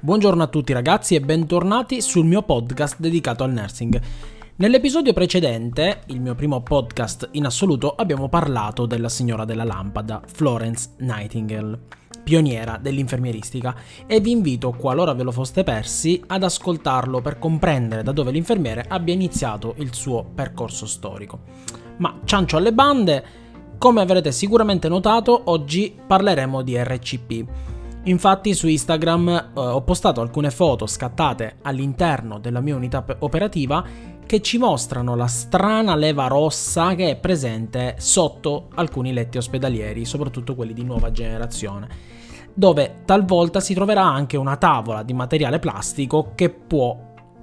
Buongiorno a tutti ragazzi e bentornati sul mio podcast dedicato al nursing. Nell'episodio precedente, il mio primo podcast in assoluto, abbiamo parlato della signora della lampada, Florence Nightingale, pioniera dell'infermieristica, e vi invito, qualora ve lo foste persi, ad ascoltarlo per comprendere da dove l'infermiere abbia iniziato il suo percorso storico. Ma ciancio alle bande, come avrete sicuramente notato, oggi parleremo di RCP Infatti su Instagram eh, ho postato alcune foto scattate all'interno della mia unità operativa che ci mostrano la strana leva rossa che è presente sotto alcuni letti ospedalieri, soprattutto quelli di nuova generazione, dove talvolta si troverà anche una tavola di materiale plastico che può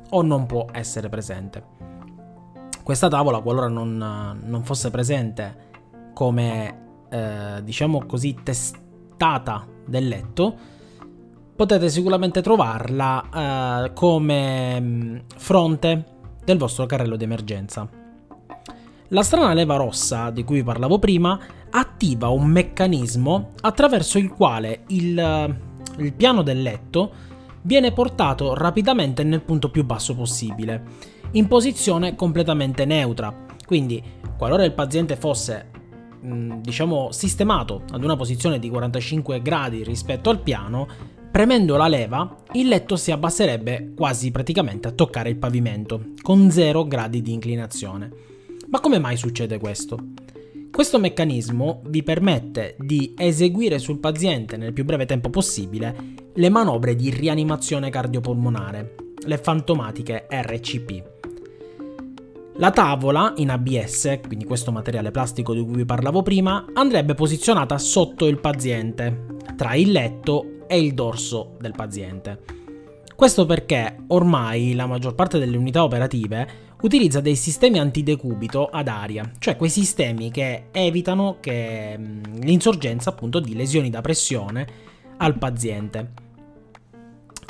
o non può essere presente. Questa tavola, qualora non, non fosse presente come, eh, diciamo così, testata del letto, potete sicuramente trovarla eh, come mm, fronte del vostro carrello di emergenza. La strana leva rossa di cui vi parlavo prima attiva un meccanismo attraverso il quale il, eh, il piano del letto viene portato rapidamente nel punto più basso possibile, in posizione completamente neutra. Quindi, qualora il paziente fosse diciamo sistemato ad una posizione di 45 gradi rispetto al piano, premendo la leva, il letto si abbasserebbe quasi praticamente a toccare il pavimento, con 0 gradi di inclinazione. Ma come mai succede questo? Questo meccanismo vi permette di eseguire sul paziente nel più breve tempo possibile le manovre di rianimazione cardiopolmonare, le fantomatiche RCP. La tavola in ABS, quindi questo materiale plastico di cui vi parlavo prima, andrebbe posizionata sotto il paziente, tra il letto e il dorso del paziente. Questo perché ormai la maggior parte delle unità operative utilizza dei sistemi antidecubito ad aria, cioè quei sistemi che evitano che, l'insorgenza appunto di lesioni da pressione al paziente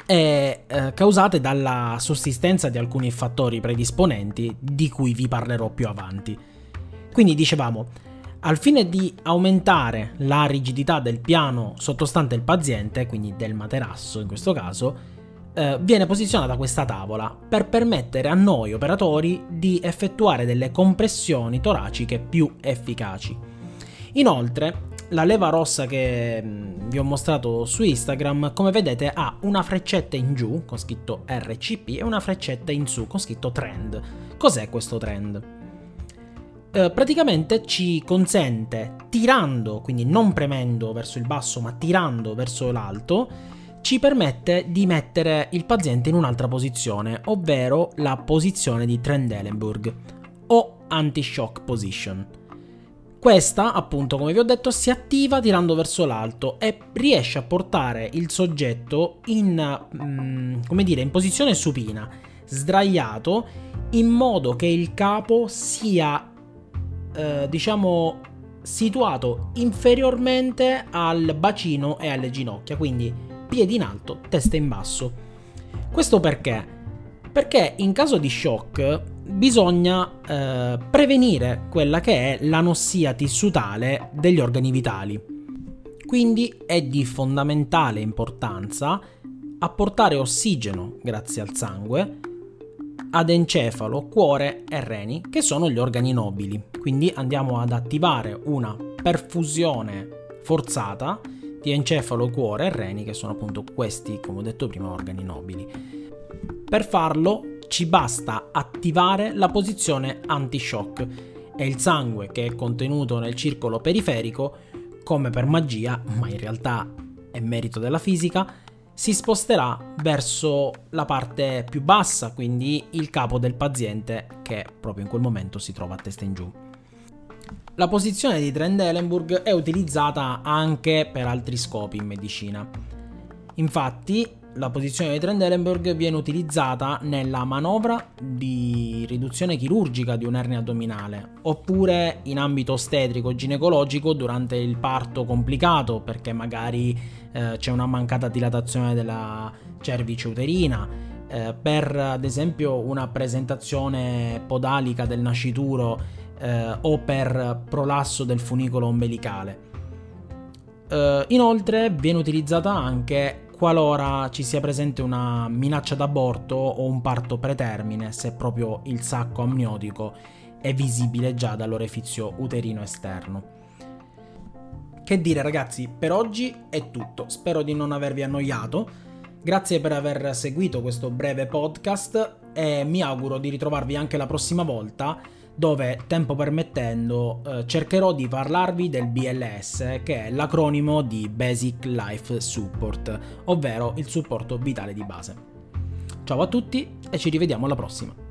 e eh, causate dalla sussistenza di alcuni fattori predisponenti di cui vi parlerò più avanti. Quindi dicevamo, al fine di aumentare la rigidità del piano sottostante il paziente, quindi del materasso in questo caso, eh, viene posizionata questa tavola per permettere a noi operatori di effettuare delle compressioni toraciche più efficaci. Inoltre, la leva rossa che mm, vi ho mostrato su Instagram, come vedete, ha una freccetta in giù con scritto RCP e una freccetta in su con scritto trend. Cos'è questo trend? Eh, praticamente ci consente, tirando, quindi non premendo verso il basso, ma tirando verso l'alto, ci permette di mettere il paziente in un'altra posizione, ovvero la posizione di Trendelenburg o anti-shock position. Questa, appunto, come vi ho detto, si attiva tirando verso l'alto e riesce a portare il soggetto in, mm, come dire, in posizione supina, sdraiato, in modo che il capo sia, eh, diciamo, situato inferiormente al bacino e alle ginocchia, quindi piedi in alto, testa in basso. Questo perché? Perché in caso di shock bisogna eh, prevenire quella che è l'anossia tissutale degli organi vitali. Quindi è di fondamentale importanza apportare ossigeno grazie al sangue ad encefalo, cuore e reni, che sono gli organi nobili. Quindi andiamo ad attivare una perfusione forzata di encefalo, cuore e reni, che sono appunto questi, come ho detto prima, organi nobili. Per farlo ci basta attivare la posizione anti-shock e il sangue che è contenuto nel circolo periferico, come per magia, ma in realtà è merito della fisica, si sposterà verso la parte più bassa, quindi il capo del paziente che proprio in quel momento si trova a testa in giù. La posizione di Trendelenburg è utilizzata anche per altri scopi in medicina. Infatti, la posizione di Trendelenburg viene utilizzata nella manovra di riduzione chirurgica di un'ernia addominale, oppure in ambito ostetrico ginecologico durante il parto complicato, perché magari eh, c'è una mancata dilatazione della cervice uterina, eh, per ad esempio una presentazione podalica del nascituro eh, o per prolasso del funicolo ombelicale. Uh, inoltre viene utilizzata anche qualora ci sia presente una minaccia d'aborto o un parto pretermine, se proprio il sacco amniotico è visibile già dall'orefizio uterino esterno. Che dire ragazzi, per oggi è tutto, spero di non avervi annoiato, grazie per aver seguito questo breve podcast e mi auguro di ritrovarvi anche la prossima volta dove, tempo permettendo, eh, cercherò di parlarvi del BLS, che è l'acronimo di Basic Life Support, ovvero il supporto vitale di base. Ciao a tutti e ci rivediamo alla prossima!